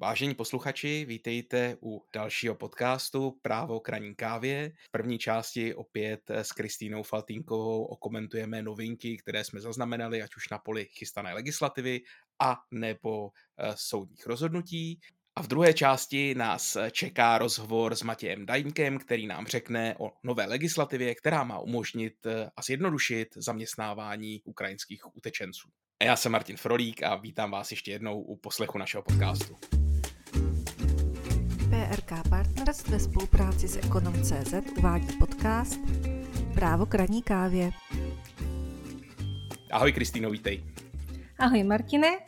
Vážení posluchači, vítejte u dalšího podcastu Právo kraní kávě. V první části opět s Kristýnou Faltínkovou okomentujeme novinky, které jsme zaznamenali, ať už na poli chystané legislativy a nebo e, soudních rozhodnutí. A v druhé části nás čeká rozhovor s Matějem Dajnkem, který nám řekne o nové legislativě, která má umožnit eh, a zjednodušit zaměstnávání ukrajinských utečenců. A já jsem Martin Frolík a vítám vás ještě jednou u poslechu našeho podcastu. PRK Partners ve spolupráci s Ekonom.cz uvádí podcast Právo kraní kávě. Ahoj Kristýno, vítej. Ahoj Martine.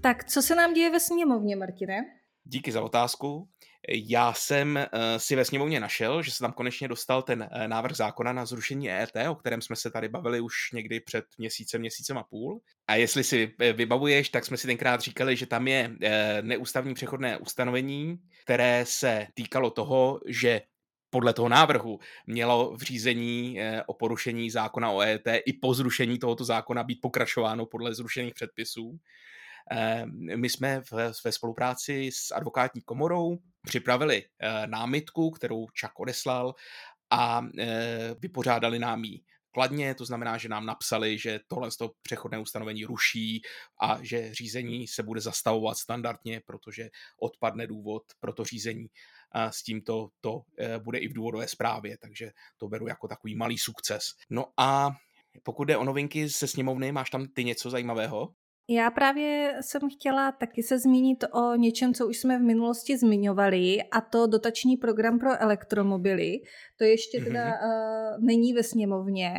Tak co se nám děje ve sněmovně, Martine? Díky za otázku. Já jsem eh, si ve sněmovně našel, že se tam konečně dostal ten eh, návrh zákona na zrušení EET, o kterém jsme se tady bavili už někdy před měsícem, měsícem a půl. A jestli si eh, vybavuješ, tak jsme si tenkrát říkali, že tam je neústavní přechodné ustanovení, které se týkalo toho, že podle toho návrhu mělo v řízení o porušení zákona o EET i po zrušení tohoto zákona být pokračováno podle zrušených předpisů. Ehm, my jsme ve spolupráci s advokátní komorou připravili eh, námitku, kterou Čak odeslal a eh, vypořádali nám ji kladně, to znamená, že nám napsali, že tohle to přechodné ustanovení ruší a že řízení se bude zastavovat standardně, protože odpadne důvod pro to řízení. A s tímto to eh, bude i v důvodové zprávě, takže to beru jako takový malý sukces. No a pokud jde o novinky se sněmovny, máš tam ty něco zajímavého? Já právě jsem chtěla taky se zmínit o něčem, co už jsme v minulosti zmiňovali, a to dotační program pro elektromobily. To ještě teda mm-hmm. uh, není ve sněmovně,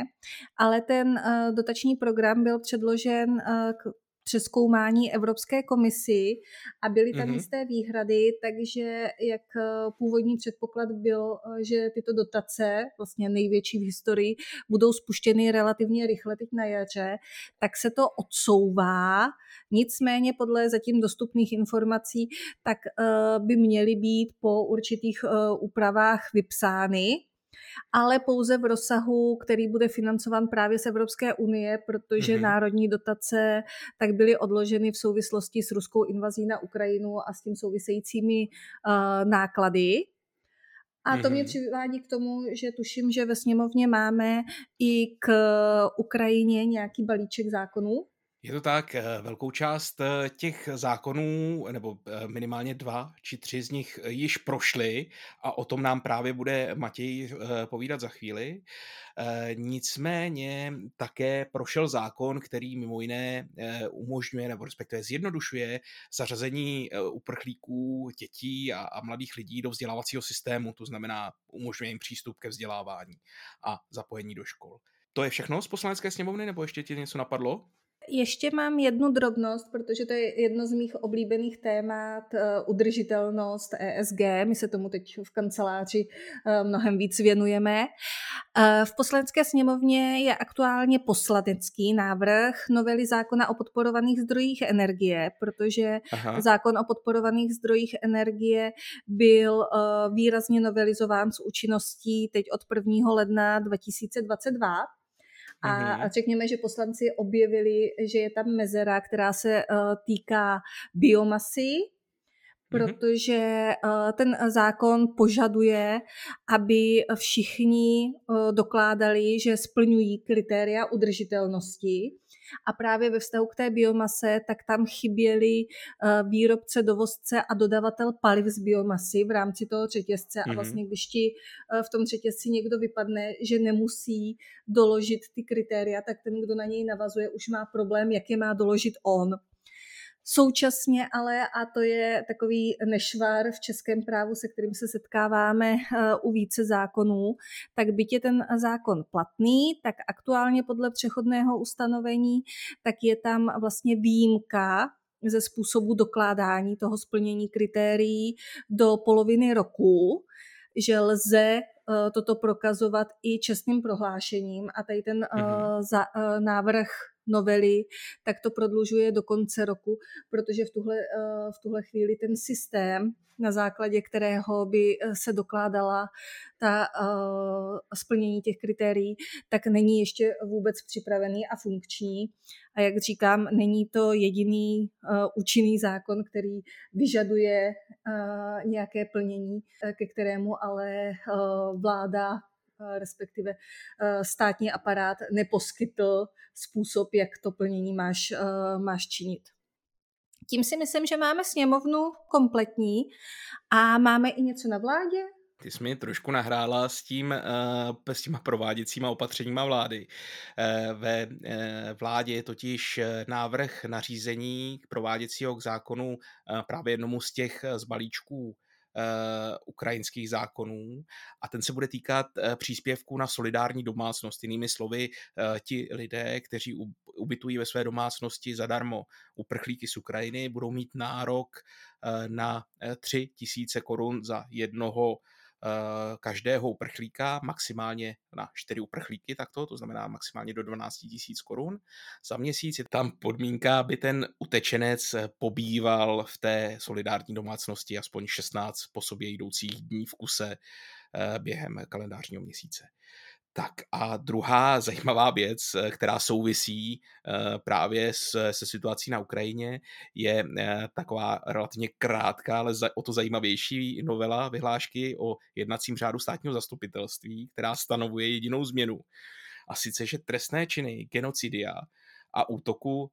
ale ten uh, dotační program byl předložen uh, k přeskoumání Evropské komisi a byly tam mm-hmm. jisté výhrady, takže jak eh, původní předpoklad byl, eh, že tyto dotace, vlastně největší v historii, budou spuštěny relativně rychle teď na jaře, tak se to odsouvá. Nicméně podle zatím dostupných informací, tak eh, by měly být po určitých úpravách vypsány ale pouze v rozsahu, který bude financován právě z Evropské unie, protože mm-hmm. národní dotace tak byly odloženy v souvislosti s ruskou invazí na Ukrajinu a s tím souvisejícími uh, náklady. A to mě mhm. přivádí k tomu, že tuším, že ve sněmovně máme i k Ukrajině nějaký balíček zákonů, je to tak, eh, velkou část eh, těch zákonů, nebo eh, minimálně dva či tři z nich již prošly a o tom nám právě bude Matěj povídat za chvíli. Nicméně také prošel zákon, který mimo jiné umožňuje nebo respektive zjednodušuje zařazení uprchlíků, dětí a, a mladých lidí do vzdělávacího systému, to znamená umožňuje jim přístup ke vzdělávání a zapojení do škol. To je všechno z poslanecké sněmovny, nebo ještě ti něco napadlo? Ještě mám jednu drobnost, protože to je jedno z mých oblíbených témat, uh, udržitelnost ESG. My se tomu teď v kanceláři uh, mnohem víc věnujeme. Uh, v poslanecké sněmovně je aktuálně poslanecký návrh novely zákona o podporovaných zdrojích energie, protože Aha. zákon o podporovaných zdrojích energie byl výrazně novelizován s účinností teď od 1. ledna 2022. A, mm-hmm. a řekněme, že poslanci objevili, že je tam mezera, která se uh, týká biomasy, protože uh, ten zákon požaduje, aby všichni uh, dokládali, že splňují kritéria udržitelnosti a právě ve vztahu k té biomase, tak tam chyběli eh, výrobce, dovozce a dodavatel paliv z biomasy v rámci toho řetězce a mhm. vlastně když ti eh, v tom řetězci někdo vypadne, že nemusí doložit ty kritéria, tak ten, kdo na něj navazuje, už má problém, jak je má doložit on. Současně ale, a to je takový nešvar v českém právu, se kterým se setkáváme eh, u více zákonů, tak byť je ten zákon platný, tak aktuálně podle přechodného ustanovení, tak je tam vlastně výjimka ze způsobu dokládání toho splnění kritérií do poloviny roku, že lze eh, toto prokazovat i čestným prohlášením a tady ten mm-hmm. za, návrh novely, tak to prodlužuje do konce roku, protože v tuhle, eh, v tuhle chvíli ten systém, na základě kterého by eh, se dokládala ta uh, splnění těch kritérií, tak není ještě vůbec připravený a funkční. A jak říkám, není to jediný účinný zákon, který vyžaduje nějaké plnění, ke kterému ale vláda respektive státní aparát neposkytl způsob, jak to plnění máš, máš činit. Tím si myslím, že máme sněmovnu kompletní a máme i něco na vládě. Ty jsi mi trošku nahrála s, tím, s těma prováděcíma opatřeníma vlády. Ve vládě je totiž návrh nařízení prováděcího k zákonu právě jednomu z těch z balíčků ukrajinských zákonů a ten se bude týkat uh, příspěvků na solidární domácnost. Jinými slovy, uh, ti lidé, kteří ubytují ve své domácnosti zadarmo uprchlíky z Ukrajiny, budou mít nárok na 3 tisíce korun za jednoho Eh, každého uprchlíka maximálně na čtyři uprchlíky takto, to znamená maximálně do 12 tisíc korun za měsíc. Je tam podmínka, aby ten utečenec pobýval v té solidární domácnosti aspoň 16 po sobě jdoucích dní v kuse eh, během kalendářního měsíce. Tak a druhá zajímavá věc, eh, která souvisí eh, právě se situací na Ukrajině, je eh, taková relativně krátká, ale o to zajímavější novela vyhlášky o jednacím řádu státního zastupitelství, která stanovuje jedinou změnu. A sice, že trestné činy genocidia a útoku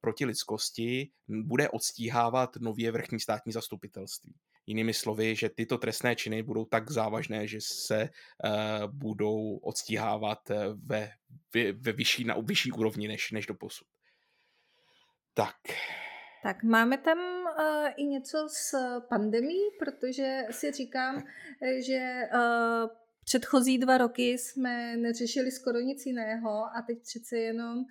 proti lidskosti bude odstíhávat nově vrchní státní zastupitelství. Jinými slovy, že tyto trestné činy budou tak závažné, že se uh, budou odstíhávat eh, ve, ve, ve vyšší, na vyšší úrovni než, než do posud. Tak. Tak máme tam uh, i něco s pandemí, protože si říkám, že uh, předchozí dva roky jsme neřešili skoro nic jiného a teď přece jenom uh,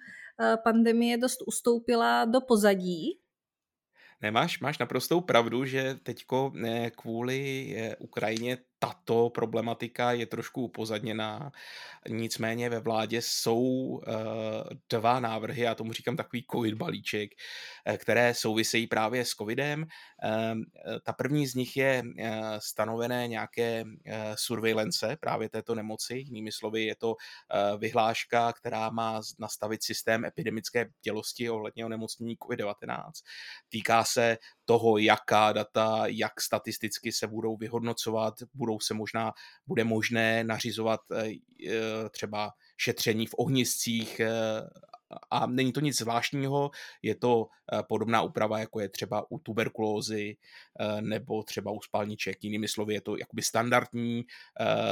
pandemie dost ustoupila do pozadí. Nemáš, máš naprostou pravdu, že teďko ne, kvůli eh, Ukrajině tato problematika je trošku upozadněná. Nicméně ve vládě jsou uh, dva návrhy, já tomu říkám takový covid balíček, uh, které souvisejí právě s covidem. Uh, ta první z nich je stanovené nějaké surveillance právě této nemoci. Jinými slovy je to vyhláška, která má nastavit systém epidemické dělosti ohledně onemocnění COVID-19. Týká se toho, jaká data, jak statisticky se budou vyhodnocovat, budou se možná, bude možné nařizovat eh, eh, třeba šetření v ohniscích eh, a není to nic zvláštního, je to podobná úprava, jako je třeba u tuberkulózy nebo třeba u spalniček. Jinými slovy, je to jakoby standardní,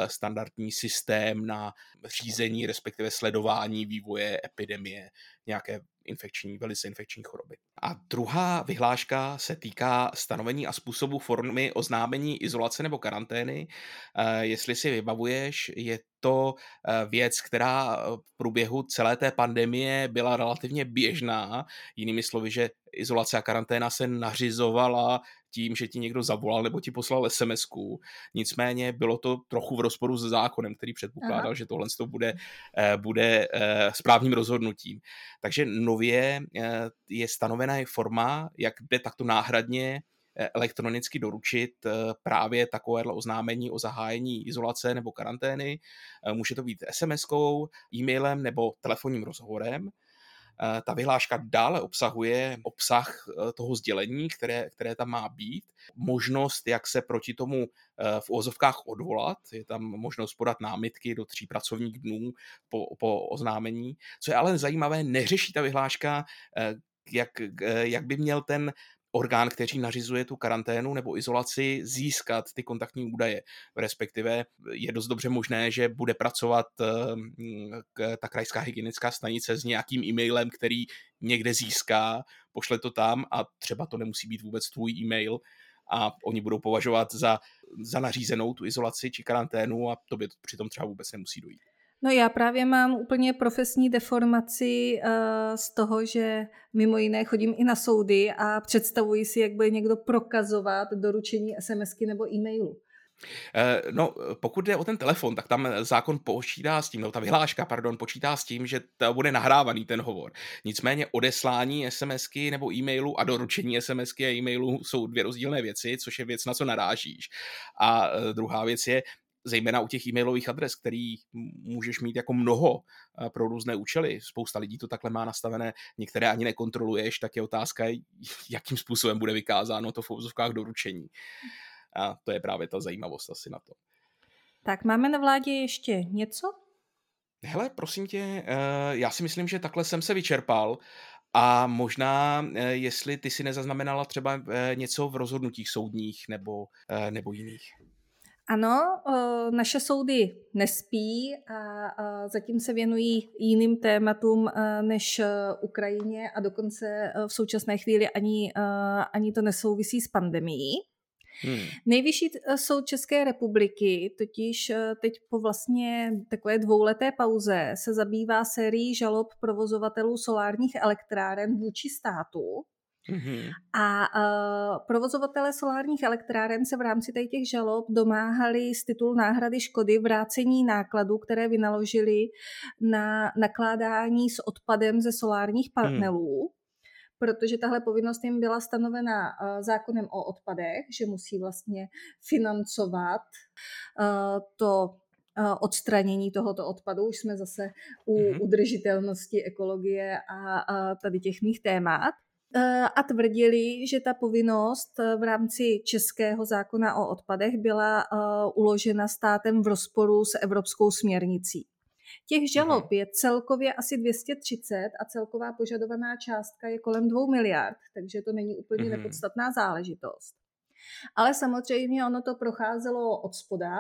standardní systém na řízení, respektive sledování vývoje epidemie nějaké infekční, velice infekční choroby. A druhá vyhláška se týká stanovení a způsobu formy oznámení izolace nebo karantény. Eh, jestli si vybavuješ, je to eh, věc, která v průběhu celé té pandemie byla relativně běžná. Jinými slovy, že izolace a karanténa se nařizovala tím, že ti někdo zavolal nebo ti poslal sms -ku. Nicméně bylo to trochu v rozporu s zákonem, který předpokládal, Aha. že tohle to bude, eh, bude eh, správným rozhodnutím. Takže nově eh, je stanovená i forma, jak jde takto náhradně elektronicky doručit právě takovéhle oznámení o zahájení izolace nebo karantény. Může to být SMS-kou, e-mailem nebo telefonním rozhovorem. Eh, ta vyhláška dále obsahuje obsah eh, toho sdělení, které, které tam má být, možnost, jak se proti tomu eh, v ozovkách odvolat, je tam možnost podat námitky do tří pracovních dnů po, po oznámení. Co je ale zajímavé, neřeší ta vyhláška, jak, jak by měl ten orgán, který nařizuje tu karanténu nebo izolaci, získat ty kontaktní údaje. Respektive je dost dobře možné, že bude pracovat eh, ta krajská hygienická stanice s nějakým e-mailem, který někde získá, pošle to tam a třeba to nemusí být vůbec tvůj e-mail a oni budou považovat za, za nařízenou tu izolaci či karanténu a to by přitom třeba vůbec nemusí dojít. No já právě mám úplně profesní deformaci uh, z toho, že mimo jiné chodím i na soudy a představuji si, jak bude někdo prokazovat doručení SMSky nebo e-mailu. Eh, no, pokud jde o ten telefon, tak tam zákon počítá s tím, no ta vyhláška, pardon, počítá s tím, že to bude nahrávaný ten hovor. Nicméně odeslání SMSky nebo e-mailu a doručení SMSky a e-mailu jsou dvě rozdílné věci, což je věc, na co narážíš. A eh, druhá věc je, zejména u těch e-mailových adres, který můžeš mít jako mnoho eh, pro různé účely. Spousta lidí to takhle má nastavené, některé ani nekontroluješ, tak je otázka, jakým způsobem bude vykázáno to v úzovkách doručení. A to je právě ta zajímavost asi na to. Tak máme na vládě ještě něco? Hele, prosím tě, eh, já si myslím, že takhle jsem se vyčerpal a možná, eh, jestli ty si nezaznamenala třeba něco v rozhodnutích soudních nebo, nebo jiných. Ano, naše soudy nespí a zatím se věnují jiným tématům než Ukrajině a dokonce v současné chvíli ani, ani to nesouvisí s pandemií. Hmm. Nejvyšší soud České republiky totiž teď po vlastně takové dvouleté pauze se zabývá sérií žalob provozovatelů solárních elektráren vůči státu Mm-hmm. A uh, provozovatele solárních elektráren se v rámci těch žalob domáhali z titulu náhrady škody vrácení nákladů, které vynaložili na nakládání s odpadem ze solárních panelů. Mm protože tahle povinnost jim byla stanovena uh, zákonem o odpadech, že musí vlastně financovat uh, to odstranění tohoto odpadu. Už jsme zase u mm-hmm. udržitelnosti, ekologie a, a tady těch mých témat. Eh, a tvrdili, že ta povinnost eh, v rámci českého zákona o odpadech byla eh, uložena státem v rozporu s evropskou směrnicí. Těch žalob je celkově asi 230 a celková požadovaná částka je kolem 2 miliard, takže to není úplně mm-hmm. nepodstatná záležitost. Ale samozřejmě ono to procházelo od spoda,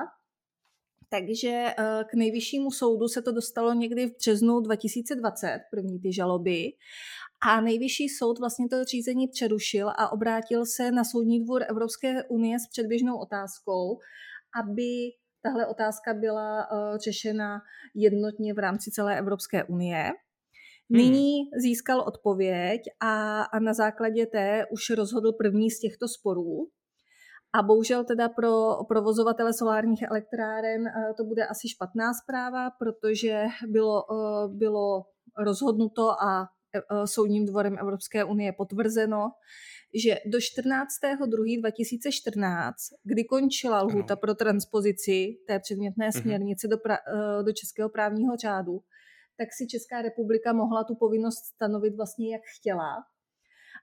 takže k nejvyššímu soudu se to dostalo někdy v březnu 2020, první ty žaloby. A nejvyšší soud vlastně to řízení přerušil a obrátil se na Soudní dvůr Evropské unie s předběžnou otázkou, aby tahle otázka byla uh, řešena jednotně v rámci celé Evropské unie. Hmm. Nyní získal odpověď a, a na základě té už rozhodl první z těchto sporů. A bohužel teda pro provozovatele solárních elektráren uh, to bude asi špatná zpráva, protože bylo, uh, bylo rozhodnuto a soudním dvorem Evropské unie potvrzeno, že do 14.2.2014, kdy končila lhůta pro transpozici té předmětné mhm. směrnice do, pra, e, do českého právního řádu, tak si Česká republika mohla tu povinnost stanovit vlastně jak chtěla.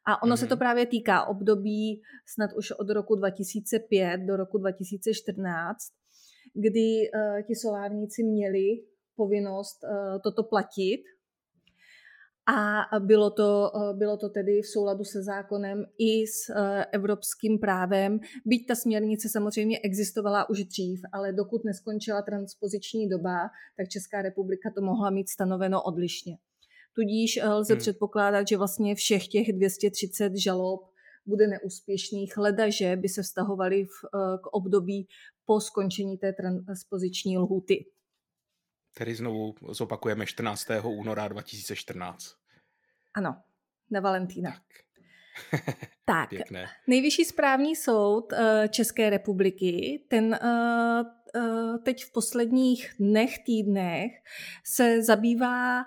A ono mm-hmm. se to mhm. právě týká období snad už od roku 2005 do roku 2014, kdy uh, ti solárníci měli povinnost uh, toto platit a bylo to, eh, bylo to tedy v souladu se zákonem i s eh, evropským právem. Byť ta směrnice samozřejmě existovala už dřív, ale dokud neskončila transpoziční doba, tak Česká republika to mohla mít stanoveno odlišně. Tudíž eh, lze hmm. předpokládat, že vlastně všech těch 230 žalob bude neúspěšných, že by se vztahovaly v, k období po skončení té transpoziční lhuty. Tedy znovu zopakujeme 14. února 2014. Ano, na Valentína. Tak, tak nejvyšší správní soud uh, České republiky, ten uh, uh, teď v posledních dnech, týdnech se zabývá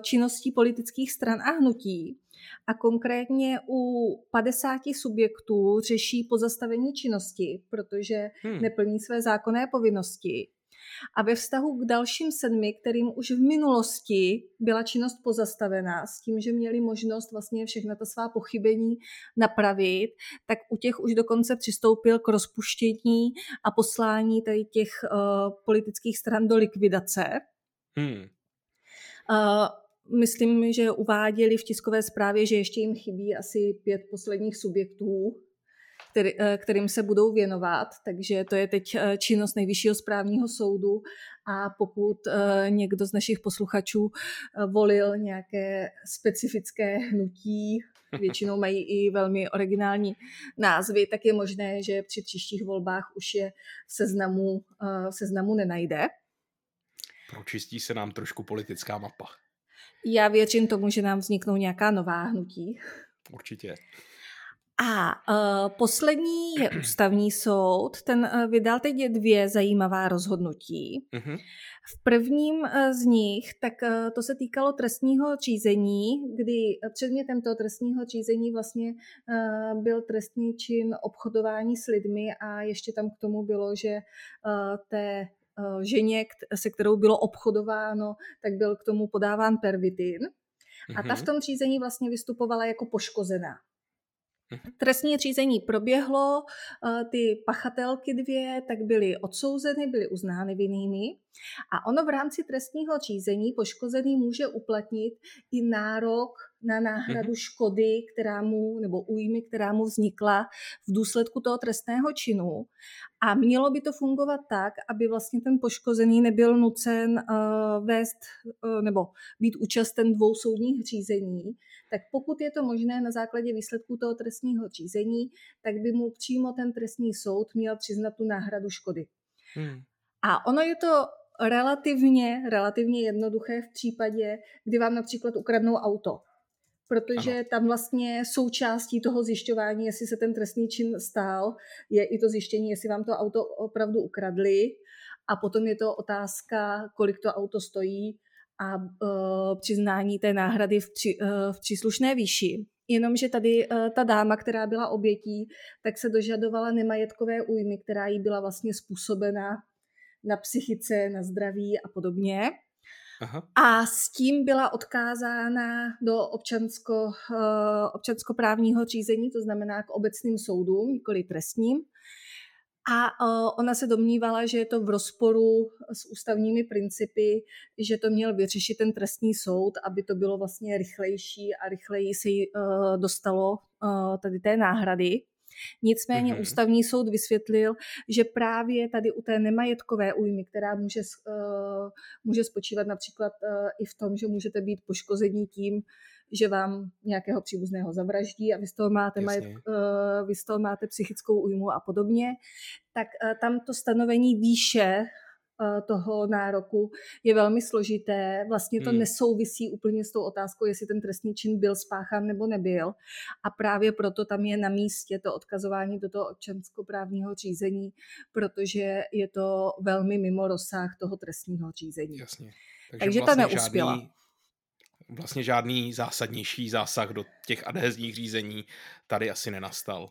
činností politických stran a hnutí a konkrétně u 50 subjektů řeší pozastavení činnosti, protože hmm. neplní své zákonné povinnosti. A ve vztahu k dalším sedmi, kterým už v minulosti byla činnost pozastavená s tím, že měli možnost vlastně všechna ta svá pochybení napravit, tak u těch už dokonce přistoupil k rozpuštění a poslání tady těch uh, politických stran do likvidace. Hmm. Uh, myslím, že uváděli v tiskové zprávě, že ještě jim chybí asi pět posledních subjektů, který, eh, kterým se budou věnovat. Takže to je teď eh, činnost Nejvyššího správního soudu a pokud eh, někdo z našich posluchačů volil nějaké specifické hnutí, většinou mají i velmi originální názvy, tak je možné, že při příštích volbách už je v seznamu, v seznamu nenajde. Pročistí se nám trošku politická mapa. Já věřím tomu, že nám vzniknou nějaká nová hnutí. Určitě. A uh, poslední je ústavní soud. Ten uh, vydal teď dvě zajímavá rozhodnutí. Uh-huh. V prvním uh, z nich, tak uh, to se týkalo trestního řízení, kdy předmětem toho trestního řízení vlastně uh, byl trestný čin obchodování s lidmi a ještě tam k tomu bylo, že uh, té ženě, se kterou bylo obchodováno, tak byl k tomu podáván pervitin. A ta v tom řízení vlastně vystupovala jako poškozená. Mhm. Trestní řízení proběhlo, eh, ty pachatelky dvě tak byly odsouzeny, byly uznány vinnými a ono v rámci trestního řízení poškozený může uplatnit i nárok na náhradu mhm. škody, která mu, nebo újmy, která mu vznikla v důsledku toho trestného činu. A mělo by to fungovat tak, aby vlastně ten poškozený nebyl nucen uh, vést uh, nebo být účasten dvou soudních řízení, tak pokud je to možné na základě výsledků toho trestního řízení, tak by mu přímo ten trestní soud měl přiznat tu náhradu škody. Hmm. A ono je to relativně, relativně jednoduché v případě, kdy vám například ukradnou auto protože ano. tam vlastně součástí toho zjišťování, jestli se ten trestný čin stál, je i to zjištění, jestli vám to auto opravdu ukradli a potom je to otázka, kolik to auto stojí a uh, přiznání té náhrady v, při, uh, v příslušné výši. Jenomže tady uh, ta dáma, která byla obětí, tak se dožadovala nemajetkové újmy, která jí byla vlastně způsobena na psychice, na zdraví a podobně. Aha. A s tím byla odkázána do občansko, uh, občanskoprávního řízení, to znamená k obecným soudům, nikoli trestním. A uh, ona se domnívala, že je to v rozporu s ústavními principy, že to měl vyřešit ten trestní soud, aby to bylo vlastně rychlejší a rychleji se jí uh, dostalo tady té náhrady. Nicméně mm-hmm. ústavní soud vysvětlil, že právě tady u té nemajetkové újmy, která může, může spočívat například i v tom, že můžete být poškození tím, že vám nějakého příbuzného zavraždí a vy z toho máte, majet, uh, vy z toho máte psychickou újmu a podobně, tak uh, tam to stanovení výše Eh, toho nároku je velmi složité. Vlastně to hmm. nesouvisí úplně s tou otázkou, jestli ten trestný čin byl spáchán nebo nebyl. A právě proto tam je na místě to odkazování do toho občanskoprávního řízení, protože je to velmi mimo rozsah toho trestního řízení. Jasně. Takže, Takže vlastně ta neuspěla. Žádný, vlastně žádný zásadnější zásah do těch adhezních řízení tady asi nenastal.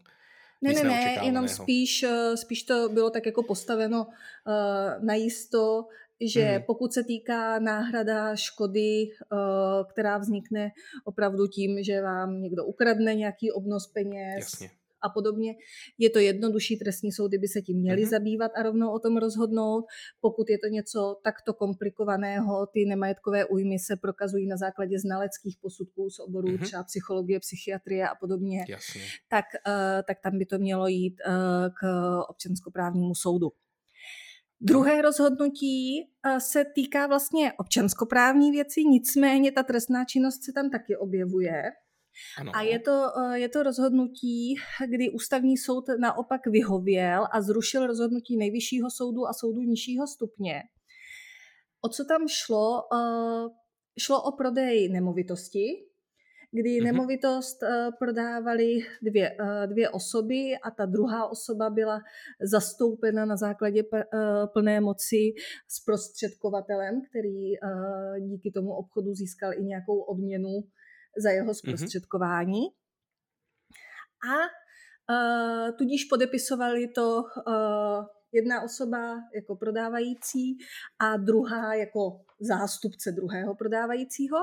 Ne, ne, ne, jenom spíš, eh, spíš to bylo tak jako postaveno uh, na jisto, že mm. pokud se týká náhrada škody, uh, která vznikne opravdu tím, že vám někdo ukradne nějaký obnos peněz, Jasně a podobně. Je to jednodušší, trestní soudy by se tím měly mm-hmm. zabývat a rovnou o tom rozhodnout. Pokud je to něco takto komplikovaného, ty nemajetkové újmy se prokazují na základě znaleckých posudků z oboru mm-hmm. třeba psychologie, psychiatrie a podobně, Jasně. Tak, uh, tak tam by to mělo jít uh, k občanskoprávnímu soudu. Druhé rozhodnutí eh, se týká vlastně občanskoprávní věci, nicméně ta trestná činnost se tam taky objevuje. Ano. A je to, eh, je to rozhodnutí, kdy ústavní soud naopak vyhověl a zrušil rozhodnutí nejvyššího soudu a soudu nižšího stupně. O co tam šlo? Eh, šlo o prodej nemovitosti, kdy mm-hmm. nemovitost eh, prodávali dvě, dvě osoby a ta druhá osoba byla zastoupena na základě plné moci zprostředkovatelem, který díky tomu obchodu získal i nějakou odměnu za jeho mhm. zprostředkování. Mm-hmm. A uh, tudíž podepisovali to uh, jedna osoba jako prodávající a druhá jako zástupce druhého prodávajícího.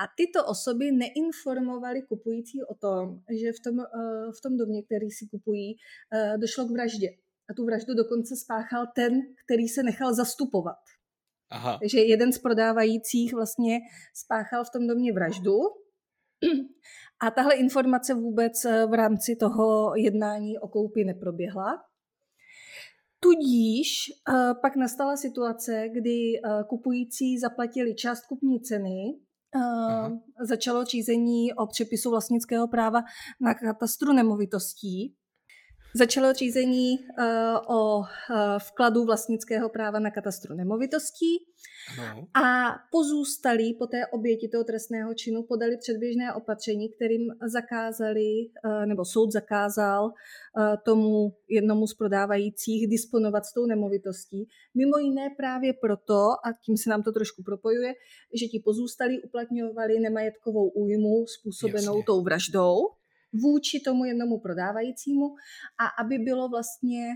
A tyto osoby neinformovaly kupující o tom, že v tom, uh, v tom domě, který si kupují, došlo k vraždě. A tu vraždu dokonce spáchal ten, který se nechal zastupovat. Aha. Takže jeden z prodávajících vlastně spáchal v tom domě vraždu a tahle informace vůbec eh, v rámci toho jednání o koupi neproběhla. Tudíž uh, pak nastala situace, kdy uh, kupující zaplatili část kupní ceny, uh, začalo řízení o přepisu vlastnického práva na katastru nemovitostí Začalo řízení uh, o uh, vkladu vlastnického práva na katastru nemovitostí no. a pozůstalí po té oběti toho trestného činu podali předběžné opatření, kterým zakázali, uh, nebo soud zakázal tomu jednomu z prodávajících disponovat s tou nemovitostí. Mimo jiné právě proto, a tím se nám to trošku propojuje, že ti pozůstalí uplatňovali nemajetkovou újmu způsobenou Jasně. tou vraždou vůči tomu jednomu prodávajícímu a aby bylo vlastně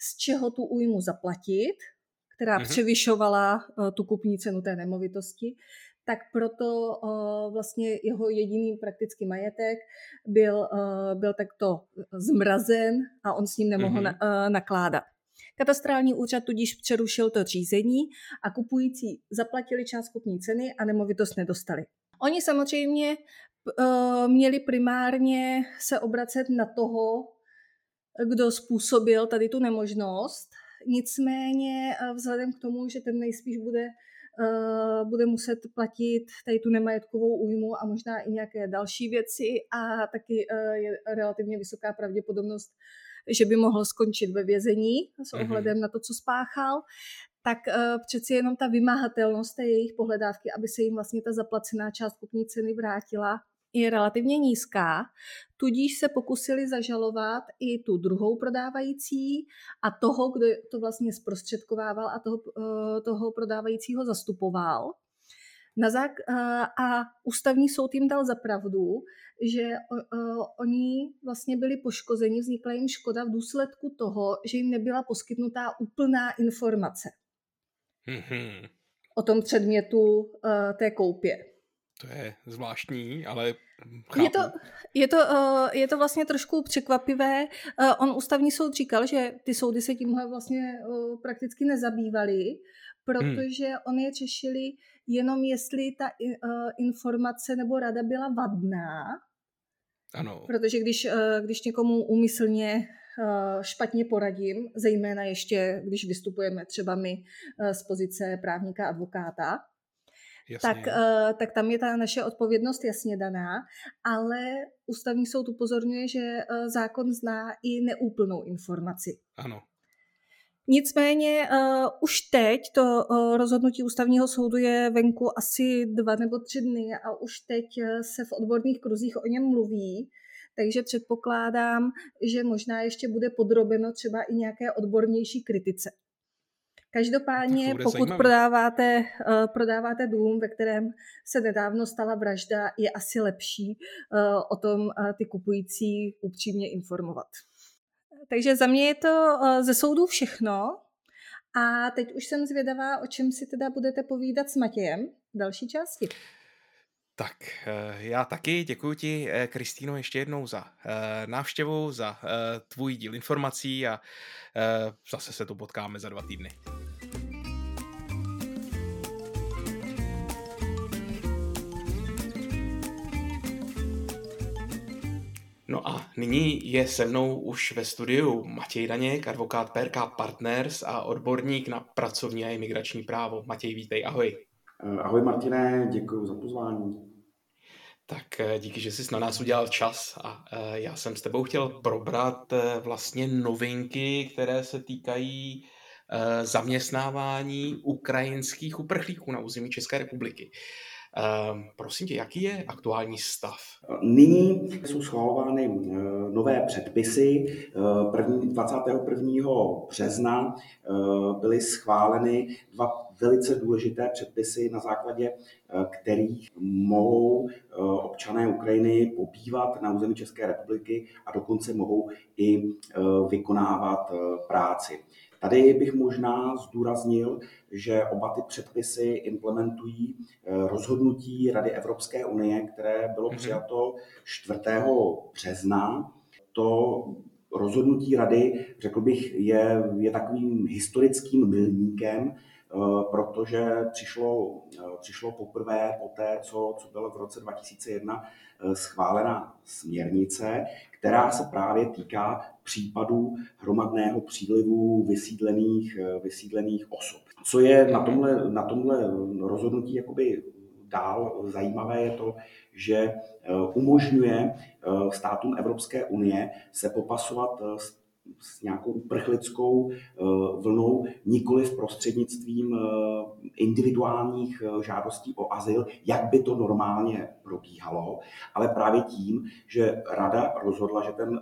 z čeho tu újmu zaplatit, která mm-hmm. převyšovala uh, tu kupní cenu té nemovitosti, tak proto uh, vlastně jeho jediný praktický majetek byl, uh, byl takto zmrazen a on s ním nemohl mm-hmm. na, nakládat. Katastrální úřad tudíž přerušil to řízení a kupující zaplatili část kupní ceny a nemovitost nedostali. Oni samozřejmě měli primárně se obracet na toho, kdo způsobil tady tu nemožnost. Nicméně uh, vzhledem k tomu, že ten nejspíš bude Uh, bude muset platit tady tu nemajetkovou újmu a možná i nějaké další věci a taky je relativně vysoká pravděpodobnost, že by mohl skončit ve vězení s mhm. ohledem na to, co spáchal, tak přeci jenom ta vymahatelnost té jejich pohledávky, aby se jim vlastně ta zaplacená část kupní ceny vrátila, je relativně nízká, tudíž se pokusili zažalovat i tu druhou prodávající a toho, kdo to vlastně zprostředkovával a toho, uh, toho prodávajícího zastupoval. Na zák- a ústavní soud jim dal za pravdu, že oni vlastně byli poškozeni, vznikla jim škoda v důsledku toho, že jim nebyla poskytnutá úplná informace mm-hmm. o tom předmětu té koupě. To je zvláštní, ale Je to, je, to, je to vlastně trošku překvapivé. On ústavní soud říkal, že ty soudy se tímhle vlastně prakticky nezabývaly, protože hmm. oni je řešili jenom jestli ta informace nebo rada byla vadná. Ano. Protože když, když někomu úmyslně špatně poradím, zejména ještě, když vystupujeme třeba my z pozice právníka, advokáta, tak, uh, tak tam je ta naše odpovědnost jasně daná, ale ústavní soud upozorňuje, že uh, zákon zná i neúplnou informaci. Ano. Nicméně uh, už teď to uh, rozhodnutí ústavního soudu je venku asi dva nebo tři dny a už teď uh, se v odborných kruzích o něm mluví, takže předpokládám, že možná ještě bude podrobeno třeba i nějaké odbornější kritice. Každopádně, pokud zajímavý. prodáváte, uh, prodáváte dům, ve kterém se nedávno stala vražda, je asi lepší uh, o tom uh, ty kupující upřímně informovat. Takže za mě je to eh, ze soudu všechno. A teď už jsem zvědavá, o čem si teda budete povídat s Matějem v další části. Tak já taky děkuji ti, Kristýno, ještě jednou za návštěvu, za tvůj díl informací a zase se tu potkáme za dva týdny. No a nyní je se mnou už ve studiu Matěj Daněk, advokát PRK Partners a odborník na pracovní a imigrační právo. Matěj, vítej, ahoj. Eh, ahoj Martine, děkuji za pozvání. Tak eh, díky, že jsi na nás udělal čas a eh, já jsem s tebou chtěl probrat vlastně novinky, které se týkají zaměstnávání ukrajinských uprchlíků na území České republiky. Ehm, prosím tě, jaký je aktuální stav? Nyní jsou schvalovány eh, nové předpisy. 21. Eh, března eh, byly schváleny dva velice důležité předpisy, na základě kterých mohou občané Ukrajiny pobývat na území České republiky a dokonce mohou i vykonávat práci. Tady bych možná zdůraznil, že oba ty předpisy implementují eh, rozhodnutí Rady Evropské unie, které bylo mhm. přijato 4. března. To rozhodnutí Rady, řekl bych, je, je takovým historickým milníkem, protože přišlo, eh, přišlo poprvé po té, co, co bylo v roce 2001 schválena směrnice, která se právě týká případů hromadného přílivu vysídlených, vysídlených osob. Co je na tomhle, na tomhle rozhodnutí jakoby dál zajímavé, je to, že eh, umožňuje eh, státům Evropské unie se popasovat eh, s s nějakou uprchlickou vlnou, nikoli v prostřednictvím individuálních žádostí o azyl, jak by to normálně probíhalo, ale právě tím, že rada rozhodla, že ten,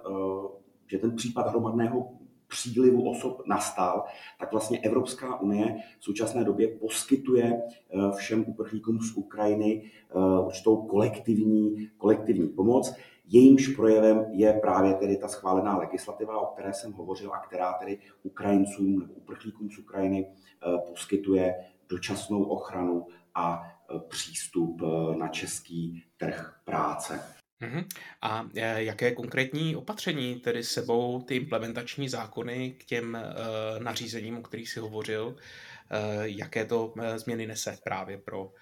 že ten případ hromadného přílivu osob nastal, tak vlastně Evropská unie v současné době poskytuje eh, všem uprchlíkům z Ukrajiny eh, určitou kolektivní, kolektivní pomoc. Jejímž projevem je právě tedy ta schválená legislativa, o které jsem hovořil a která tedy Ukrajincům nebo uprchlíkům z Ukrajiny eh, poskytuje dočasnou ochranu a přístup na český trh práce. Mhm. A jaké konkrétní opatření tedy sebou ty implementační zákony k těm nařízením, o kterých si hovořil, jaké to změny nese právě pro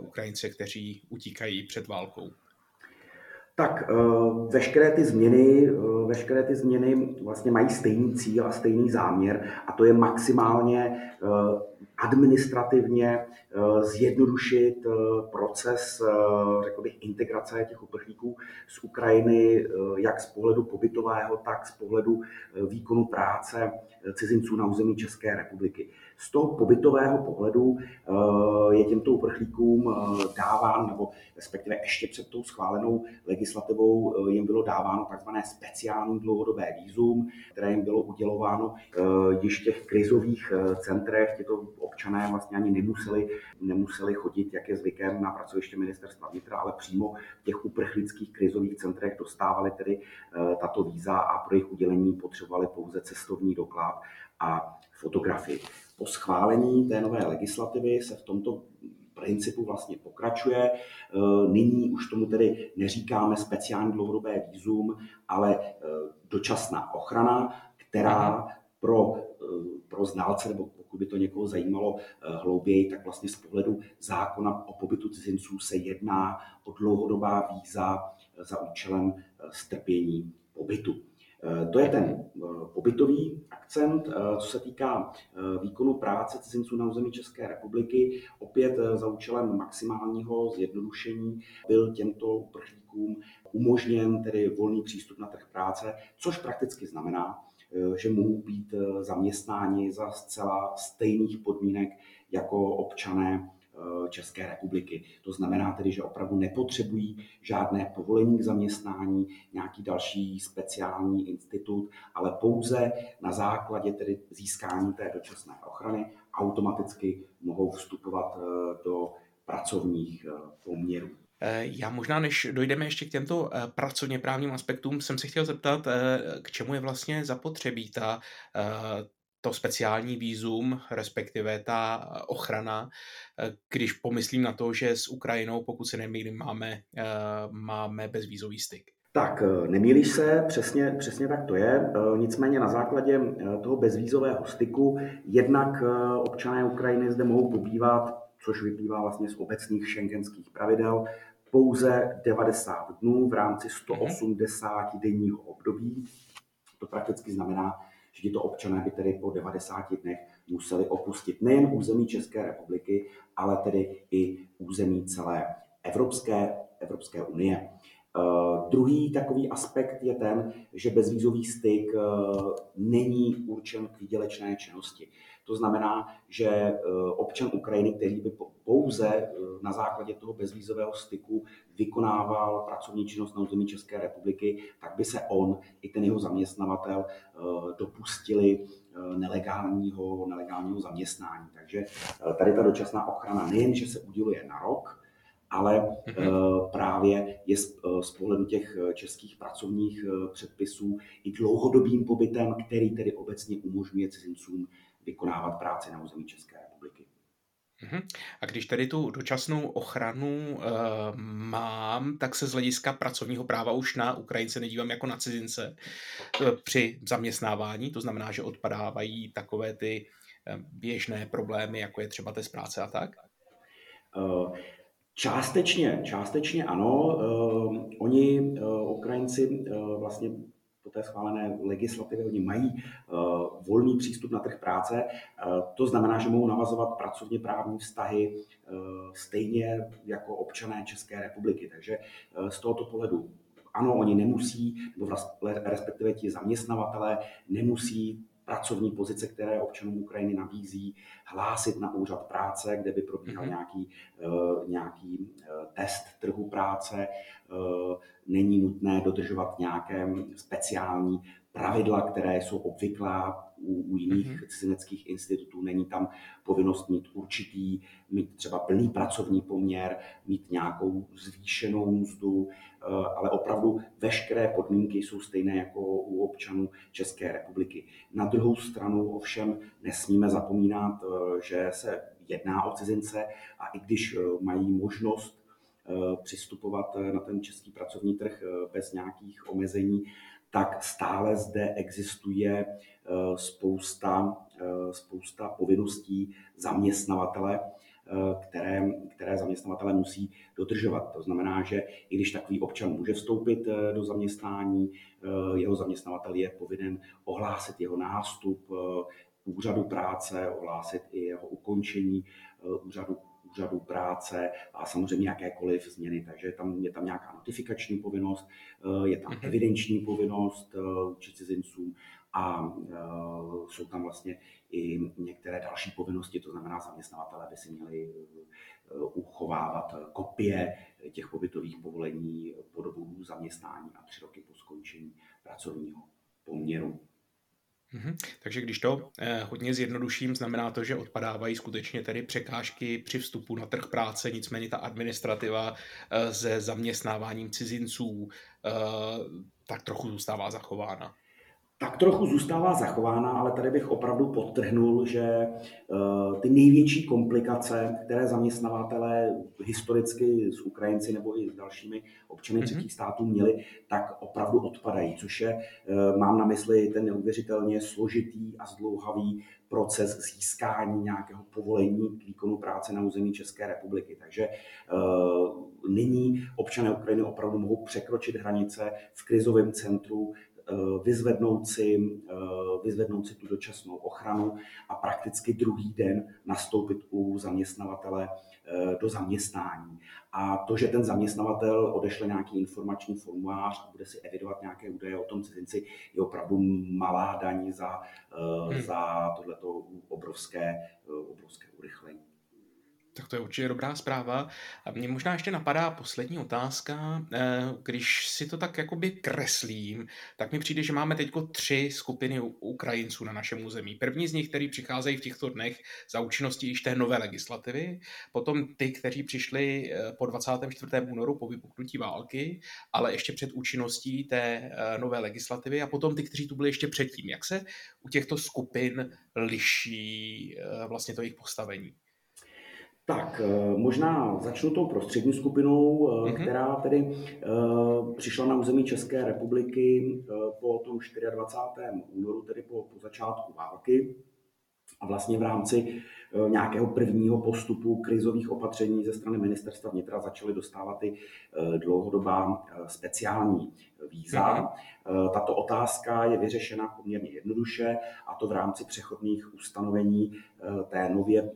Ukrajince, kteří utíkají před válkou? Tak veškeré ty změny, veškeré ty změny vlastně mají stejný cíl a stejný záměr a to je maximálně administrativně eh, zjednodušit eh, proces, eh, řekl bych, integrace těch uprchlíků z Ukrajiny, jak z pohledu pobytového, tak z pohledu výkonu práce cizinců na území České republiky. Z toho pobytového pohledu je těmto uprchlíkům dáván, nebo respektive ještě před tou schválenou legislativou jim bylo dáváno takzvané speciální dlouhodobé výzum, které jim bylo udělováno již v těch krizových centrech. Tyto občané vlastně ani nemuseli, nemuseli chodit, jak je zvykem na pracoviště ministerstva vnitra, ale přímo v těch uprchlických krizových centrech dostávali tedy eh, tato víza a pro jejich udělení potřebovali pouze cestovní doklad a fotografii. Po schválení té nové legislativy se v tomto principu vlastně pokračuje. Eh, nyní už tomu tedy neříkáme speciální dlouhodobé výzum, ale eh, dočasná ochrana, která pro, pro znalce nebo pokud by to někoho zajímalo hlouběji, tak vlastně z pohledu zákona o pobytu cizinců se jedná o dlouhodobá víza za účelem strpění pobytu. To je ten pobytový akcent. Co se týká výkonu práce cizinců na území České republiky, opět za účelem maximálního zjednodušení byl těmto uprchlíkům umožněn tedy volný přístup na trh práce, což prakticky znamená, Eh, že mohou být eh, zaměstnáni za zcela stejných podmínek jako občané eh, České republiky. To znamená tedy, že opravdu nepotřebují žádné povolení k zaměstnání, nějaký další speciální institut, ale pouze na základě tedy získání té dočasné ochrany automaticky mohou vstupovat do pracovních poměrů. Eh, já možná, než dojdeme ještě k těmto eh, pracovně právním aspektům, jsem se chtěl zeptat, eh, k čemu je vlastně zapotřebí ta, to speciální výzum, respektive ta ochrana, když pomyslím na to, že s Ukrajinou, pokud se nemýlím, máme, máme bezvízový styk. Tak, nemýlíš se, přesně, přesně tak to je. Nicméně na základě toho bezvízového styku jednak občané Ukrajiny zde mohou pobývat což vyplývá vlastně z obecných šengenských pravidel, pouze 90 dnů v rámci 180 mhm. denního období. To prakticky znamená, že tito občané by tedy po 90 dnech museli opustit nejen území České republiky, ale tedy i území celé Evropské, Evropské unie. Uh, druhý takový aspekt je ten, že bezvízový styk uh, není určen k výdělečné činnosti. To znamená, že eh, občan Ukrajiny, který by pouze eh, na základě toho bezvízového styku vykonával pracovní činnost na území České republiky, tak by se on i ten jeho zaměstnavatel eh, dopustili nelegálního, nelegálního zaměstnání. Takže tady ta dočasná ochrana nejen, že se uděluje na rok, ale mm-hmm. právě je z pohledu těch českých pracovních předpisů i dlouhodobým pobytem, který tedy obecně umožňuje cizincům vykonávat práci na území České republiky. Mhm. A když tedy tu dočasnou ochranu e, mám, tak se z hlediska pracovního práva už na Ukrajince nedívám jako na cizince e, při zaměstnávání, to znamená, že odpadávají takové ty e, běžné problémy, jako je třeba test práce a tak? Částečně, částečně ano. Oni, Ukrajinci, vlastně po té schválené legislativě oni mají eh, volný přístup na trh práce. Eh, to znamená, že mohou navazovat pracovně právní vztahy eh, stejně jako občané České republiky. Takže z tohoto pohledu ano, oni nemusí, nebo respektive ti zaměstnavatele nemusí pracovní pozice, které občanům Ukrajiny nabízí, hlásit na úřad práce, kde by probíhal mm-hmm. nějaký, uh, nějaký uh, test trhu práce. Uh, není nutné dodržovat nějaké speciální pravidla, které jsou obvyklá u, u jiných mm-hmm. cizineckých institutů. Není tam povinnost mít určitý, mít třeba plný pracovní poměr, mít nějakou zvýšenou mzdu, eh, ale opravdu veškeré podmínky jsou stejné jako u občanů České republiky. Na druhou stranu ovšem nesmíme zapomínat, eh, že se jedná o cizince a i když eh, mají možnost přistupovat na ten český pracovní trh bez nějakých omezení, tak stále zde existuje eh, spousta, eh, spousta povinností zaměstnavatele, eh, které, které zaměstnavatele musí dodržovat. To znamená, že i když takový občan může vstoupit do zaměstnání, jeho zaměstnavatel je povinen ohlásit jeho nástup úřadu práce, ohlásit i jeho ukončení úřadu úřadu práce a samozřejmě jakékoliv změny. Takže tam, je tam nějaká notifikační povinnost, eh, je tam mhm. evidenční povinnost eh, vůči cizincům a eh, jsou tam vlastně i některé další povinnosti, to znamená, zaměstnavatele by si měli uchovávat kopie těch pobytových povolení po dobu zaměstnání a tři roky po skončení pracovního poměru. Mm-hmm. Takže když to eh, hodně zjednoduším, znamená to, že odpadávají skutečně tedy překážky při vstupu na trh práce, nicméně ta administrativa eh, se zaměstnáváním cizinců eh, tak trochu zůstává zachována tak trochu zůstává zachována, ale tady bych opravdu podtrhnul, že eh, ty největší komplikace, které zaměstnavatelé historicky s Ukrajinci nebo i s dalšími občany mm-hmm. třetích států měli, tak opravdu odpadají, což je, eh, mám na mysli ten neuvěřitelně složitý a zdlouhavý proces získání nějakého povolení k výkonu práce na území České republiky. Takže uh, nyní občané Ukrajiny opravdu mohou překročit hranice v krizovém centru Eh, vyzvednout si, eh, vyzvednout si tu dočasnou ochranu a prakticky druhý den nastoupit u zaměstnavatele eh, do zaměstnání. A to, že ten zaměstnavatel odešle nějaký informační formulář a bude si evidovat nějaké údaje o tom cizinci, je opravdu malá daň za, hmm. za tohleto obrovské, obrovské urychlení. Tak to je určitě dobrá zpráva. A mě možná ještě napadá poslední otázka. Eh, když si to tak jakoby kreslím, tak mi přijde, že máme teď tři skupiny Ukrajinců na našem území. První z nich, který přicházejí v těchto dnech za účinností již té nové legislativy, potom ty, kteří přišli eh, po 24. únoru po vypuknutí války, ale ještě před účinností té eh, nové legislativy a potom ty, kteří tu byli ještě předtím. Jak se u těchto skupin liší vlastně to jejich postavení? Tak, eh, možná začnu tou prostřední skupinou, mm-hmm. která tedy uh, přišla na území České republiky po tom 24. únoru, tedy po, po začátku války. A vlastně v rámci nějakého prvního postupu krizových opatření ze strany ministerstva vnitra začaly dostávat i dlouhodobá speciální víza. Mm-hmm. Tato otázka je vyřešena poměrně jednoduše, a to v rámci přechodných ustanovení té nově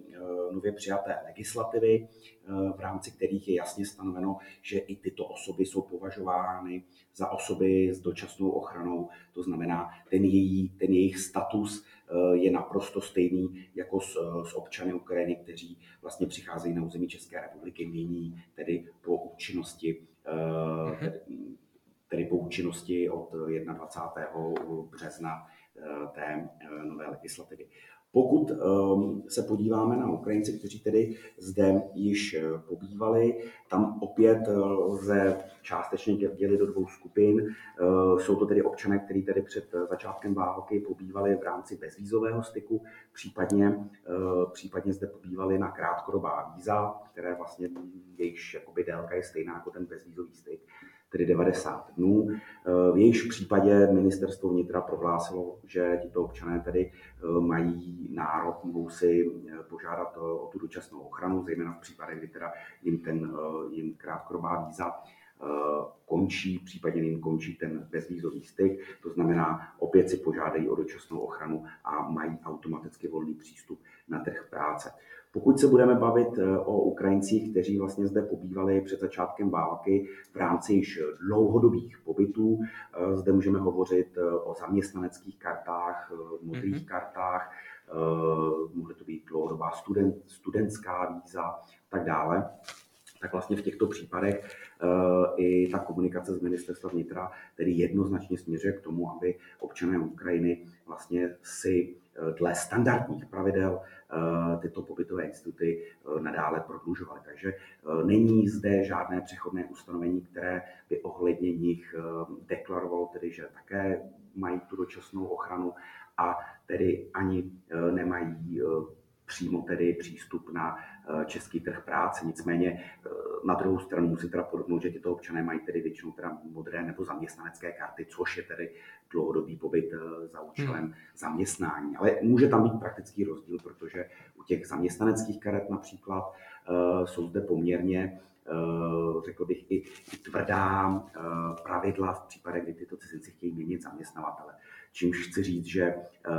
nově přijaté legislativy, eh, v rámci kterých je jasně stanoveno, že i tyto osoby jsou považovány za osoby s dočasnou ochranou. To znamená, ten, její, ten jejich status eh, je naprosto stejný jako s, s občany Ukrajiny, kteří vlastně přicházejí na území České republiky nyní, tedy po účinnosti mhm. Tedy, po účinnosti od 21. března té nové legislativy. Pokud ehm, se podíváme na Ukrajince, kteří tedy zde již eh, pobývali, tam opět eh, lze částečně dělit do dvou skupin. Eh, jsou to tedy občané, kteří tedy před začátkem války pobývali v rámci bezvízového styku, případně, případně zde pobývali na krátkodobá víza, které vlastně jejich jakoby délka je stejná jako ten bezvízový styk tedy 90 dnů. V jejich případě ministerstvo vnitra prohlásilo, že tito občané tedy eh, mají nárok, mohou si eh, požádat o tu dočasnou ochranu, zejména v případech, kdy teda jim, ten, eh, jim krátkodobá víza končí, případně jim končí ten bezvízový styk, to znamená, opět si požádají o dočasnou ochranu a mají automaticky volný přístup na trh práce. Pokud se budeme bavit eh, o Ukrajincích, kteří vlastně zde pobývali před začátkem války v rámci již dlouhodobých pobytů, eh, zde můžeme hovořit eh, o zaměstnaneckých kartách, modrých mm-hmm. kartách, mohly to být dlouhodobá student, studentská víza a tak dále tak vlastně v těchto případech i ta komunikace z ministerstva vnitra tedy jednoznačně směřuje k tomu, aby občané Ukrajiny vlastně si dle standardních pravidel Eh, tyto pobytové instituty eh, nadále prodlužovaly. Takže eh, není zde žádné přechodné ustanovení, které by ohledně nich deklarovalo tedy, že také mají tu dočasnou ochranu a tedy ani nemají přímo tedy přístup na eh, český trh práce. Nicméně eh, na druhou stranu musím teda podotknout, že tyto občané mají tedy většinou teda modré nebo zaměstnanecké karty, což je tedy dlouhodobý pobyt eh, za účelem hmm. zaměstnání. Ale může tam být praktický rozdíl, protože u těch zaměstnaneckých karet například jsou zde poměrně řekl bych, i, i tvrdá pravidla v případě, kdy tyto cizinci chtějí měnit zaměstnavatele. Čímž chci říct, že eh,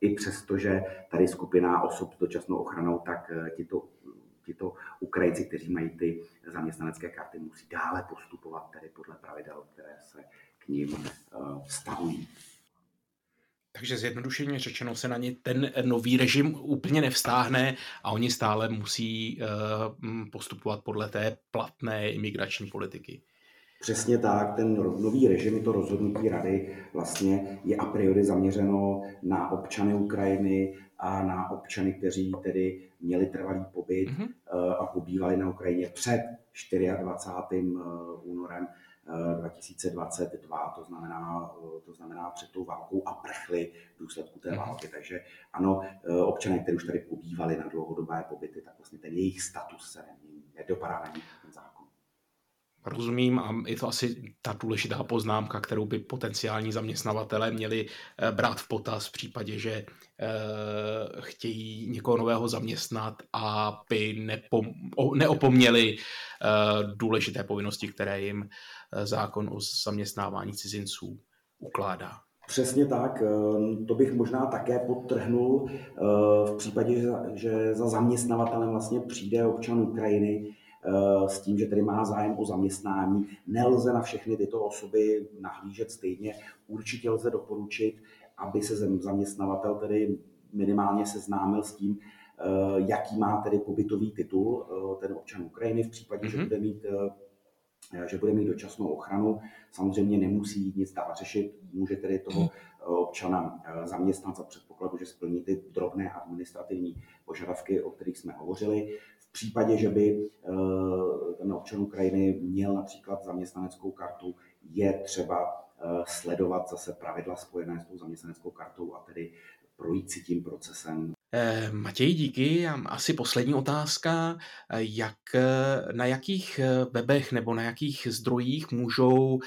i přesto, že tady skupina osob s dočasnou ochranou, tak eh, tito, tito Ukrajinci, kteří mají ty zaměstnanecké karty, musí dále postupovat tedy podle pravidel, které se k ním eh, vztahují. Takže zjednodušeně řečeno se na ně ten nový režim úplně nevstáhne a oni stále musí postupovat podle té platné imigrační politiky. Přesně tak, ten nový režim, to rozhodnutí rady vlastně je a priori zaměřeno na občany Ukrajiny a na občany, kteří tedy měli trvalý pobyt mm-hmm. a pobývali na Ukrajině před 24. Eh, únorem 2022, eh, to znamená, to znamená před tou válkou a prchli v důsledku té mhm. války. Takže ano, občané, kteří už tady pobývali na dlouhodobé pobyty, tak vlastně ten jejich status se nemění, nedopadá na nich ten zákon. Rozumím a je to asi ta důležitá poznámka, kterou by potenciální zaměstnavatele měli eh, brát v potaz v případě, že eh, chtějí někoho nového zaměstnat a by nepom, neopomněli eh, důležité povinnosti, které jim zákon o zaměstnávání cizinců ukládá. Přesně tak, to bych možná také podtrhnul v případě, že za zaměstnavatelem vlastně přijde občan Ukrajiny, s tím, že tedy má zájem o zaměstnání. Nelze na všechny tyto osoby nahlížet stejně. Určitě lze doporučit, aby se zaměstnavatel tedy minimálně seznámil s tím, eh, jaký má tedy pobytový titul eh, ten občan Ukrajiny v případě, mm-hmm. že mhm. bude mít že bude mít dočasnou ochranu. Samozřejmě nemusí nic dál řešit, může tedy toho občana zaměstnat za předpokladu, že splní ty drobné administrativní požadavky, o kterých jsme hovořili. V případě, že by eh, ten občan Ukrajiny měl například zaměstnaneckou kartu, je třeba eh, sledovat zase pravidla spojené s tou zaměstnaneckou kartou a tedy projít si tím procesem. Eh, Matěj, díky. Asi poslední otázka. Jak, na jakých webech nebo na jakých zdrojích můžou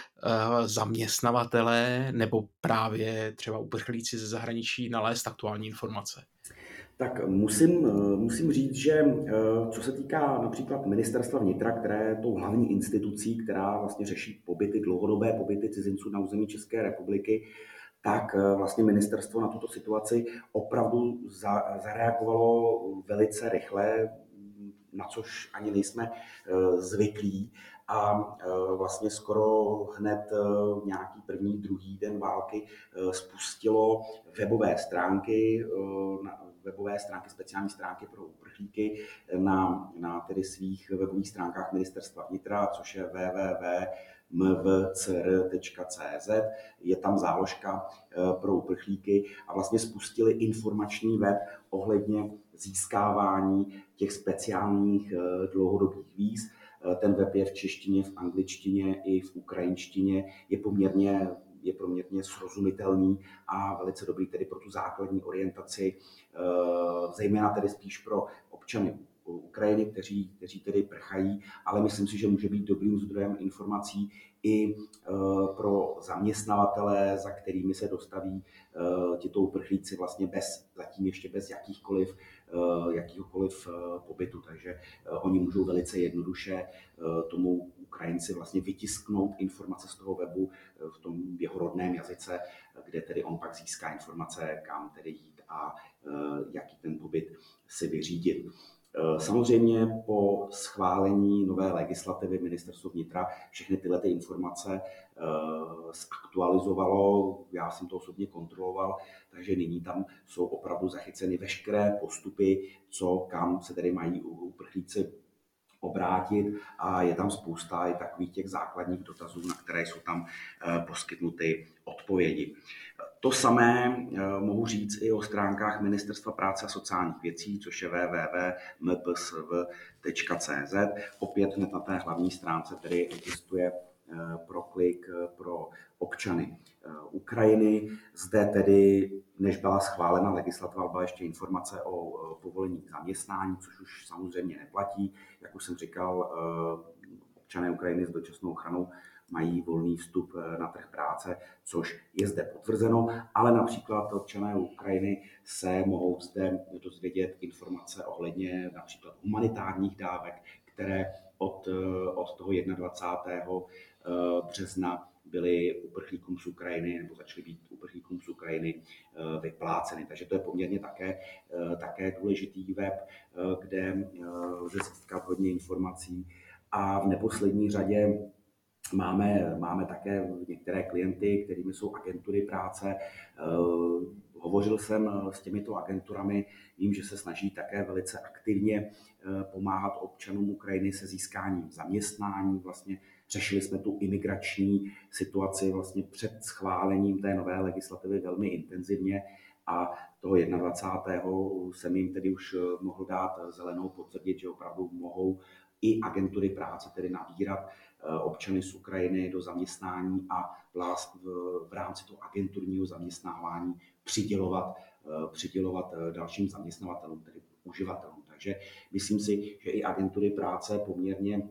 zaměstnavatele nebo právě třeba uprchlíci ze zahraničí nalézt aktuální informace? Tak musím, eh, musím říct, že eh, co se týká například ministerstva vnitra, které je tou hlavní institucí, která vlastně řeší pobyty, dlouhodobé pobyty cizinců na území České republiky, tak eh, vlastně ministerstvo na tuto situaci opravdu zareagovalo velice rychle, na což ani nejsme zvyklí. A vlastně skoro hned nějaký první, druhý den války spustilo webové stránky webové stránky, speciální stránky pro uprchlíky na, na tedy svých webových stránkách ministerstva vnitra, což je www.mvcr.cz. Je tam záložka eh, pro uprchlíky a vlastně spustili informační web ohledně získávání těch speciálních eh, dlouhodobých víz. Eh, ten web je v češtině, v angličtině i v ukrajinštině. Je poměrně je poměrně srozumitelný a velice dobrý tedy pro tu základní orientaci, eh, zejména tedy spíš pro občany Ukrajiny, kteří, kteří tedy prchají, ale myslím si, že může být dobrým zdrojem informací i eh, pro zaměstnavatele, za kterými se dostaví eh, tito uprchlíci vlastně bez, zatím ještě bez jakýchkoliv, jakýchkoliv pobytu. Takže oni můžou velice jednoduše tomu Ukrajinci vlastně vytisknout informace z toho webu v tom jeho rodném jazyce, kde tedy on pak získá informace, kam tedy jít a jaký ten pobyt si vyřídit. Eh, samozřejmě po schválení nové legislativy ministerstvo vnitra všechny tyhle ty informace eh, zaktualizovalo, já jsem to osobně kontroloval, takže nyní tam jsou opravdu zachyceny veškeré postupy, co kam se tedy mají uprchlíci obrátit a je tam spousta i takových těch základních dotazů, na které jsou tam eh, poskytnuty odpovědi. To samé eh, mohu říct i o stránkách Ministerstva práce a sociálních věcí, což je www.mpsv.cz. Opět hned na té hlavní stránce tedy existuje eh, proklik pro občany Ukrajiny. Zde tedy, než byla schválena legislativa, byla ještě informace o povolení k zaměstnání, což už samozřejmě neplatí. Jak už jsem říkal, občané Ukrajiny s dočasnou ochranou mají volný vstup eh, na trh práce, což je zde potvrzeno, ale například občané Ukrajiny se mohou zde dozvědět informace ohledně například humanitárních dávek, které od, eh, od toho 21. Eh, března byly uprchlíkům z Ukrajiny nebo začaly být uprchlíkům z Ukrajiny vypláceny. Takže to je poměrně také, také důležitý web, kde lze získat hodně informací. A v neposlední řadě Máme, máme také některé klienty, kterými jsou agentury práce. Eh, hovořil jsem s těmito agenturami, vím, že se snaží také velice aktivně eh, pomáhat občanům Ukrajiny se získáním zaměstnání. Vlastně řešili jsme tu imigrační situaci vlastně před schválením té nové legislativy velmi intenzivně a toho 21. jsem jim tedy už eh, mohl dát zelenou potvrdit, že opravdu mohou i agentury práce tedy nabírat Eh, občany z Ukrajiny do zaměstnání a v, v rámci toho agenturního zaměstnávání přidělovat, eh, přidělovat eh, dalším zaměstnavatelům, tedy uživatelům. Takže myslím si, že i agentury práce poměrně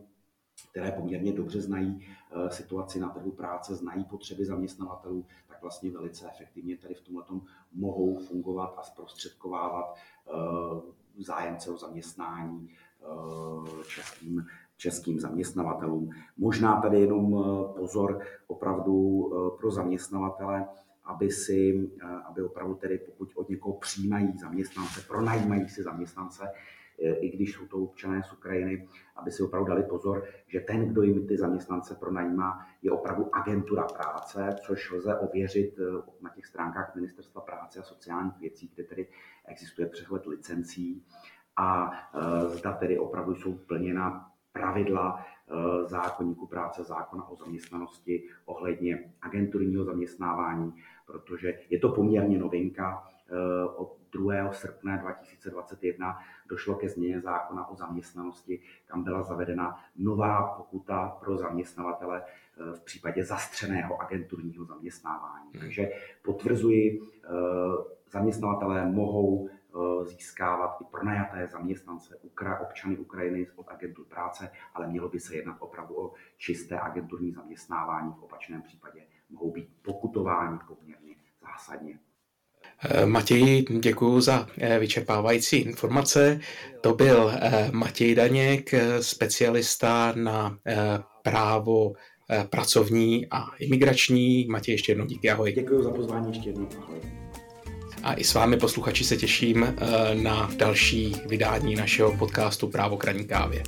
které poměrně dobře znají situaci na trhu práce, znají potřeby zaměstnavatelů, tak vlastně velice efektivně tady v tomhle mohou fungovat a zprostředkovávat zájemce o zaměstnání českým českým zaměstnavatelům. Možná tady jenom eh, pozor opravdu eh, pro zaměstnavatele, aby si, eh, aby opravdu tedy pokud od někoho přijímají zaměstnance, pronajímají si zaměstnance, i když jsou to občané z Ukrajiny, aby si opravdu dali pozor, že ten, kdo jim ty zaměstnance pronajímá, je opravdu agentura práce, což lze ověřit na těch stránkách Ministerstva práce a sociálních věcí, kde tedy existuje přehled licencí a zda tedy opravdu jsou plněna pravidla eh, zákonníku práce, zákona o zaměstnanosti ohledně agenturního zaměstnávání, protože je to poměrně novinka. Eh, od 2. srpna 2021 došlo ke změně zákona o zaměstnanosti, kam byla zavedena nová pokuta pro zaměstnavatele eh, v případě zastřeného agenturního zaměstnávání. Hmm. Takže potvrzuji, zaměstnavatelé mohou získávat i pronajaté zaměstnance, občany Ukrajiny od agentur práce, ale mělo by se jednat opravdu o čisté agenturní zaměstnávání. V opačném případě mohou být pokutováni poměrně zásadně. Eh, Matěj, děkuji za eh, vyčerpávající informace. To byl Matěj Daněk, specialista na právo pracovní a imigrační. Matěj, ještě jednou díky, ahoj. Děkuji za pozvání, ještě jednou, ahoj. A i s vámi posluchači se těším eh, na další vydání našeho podcastu Právo kraní kávě.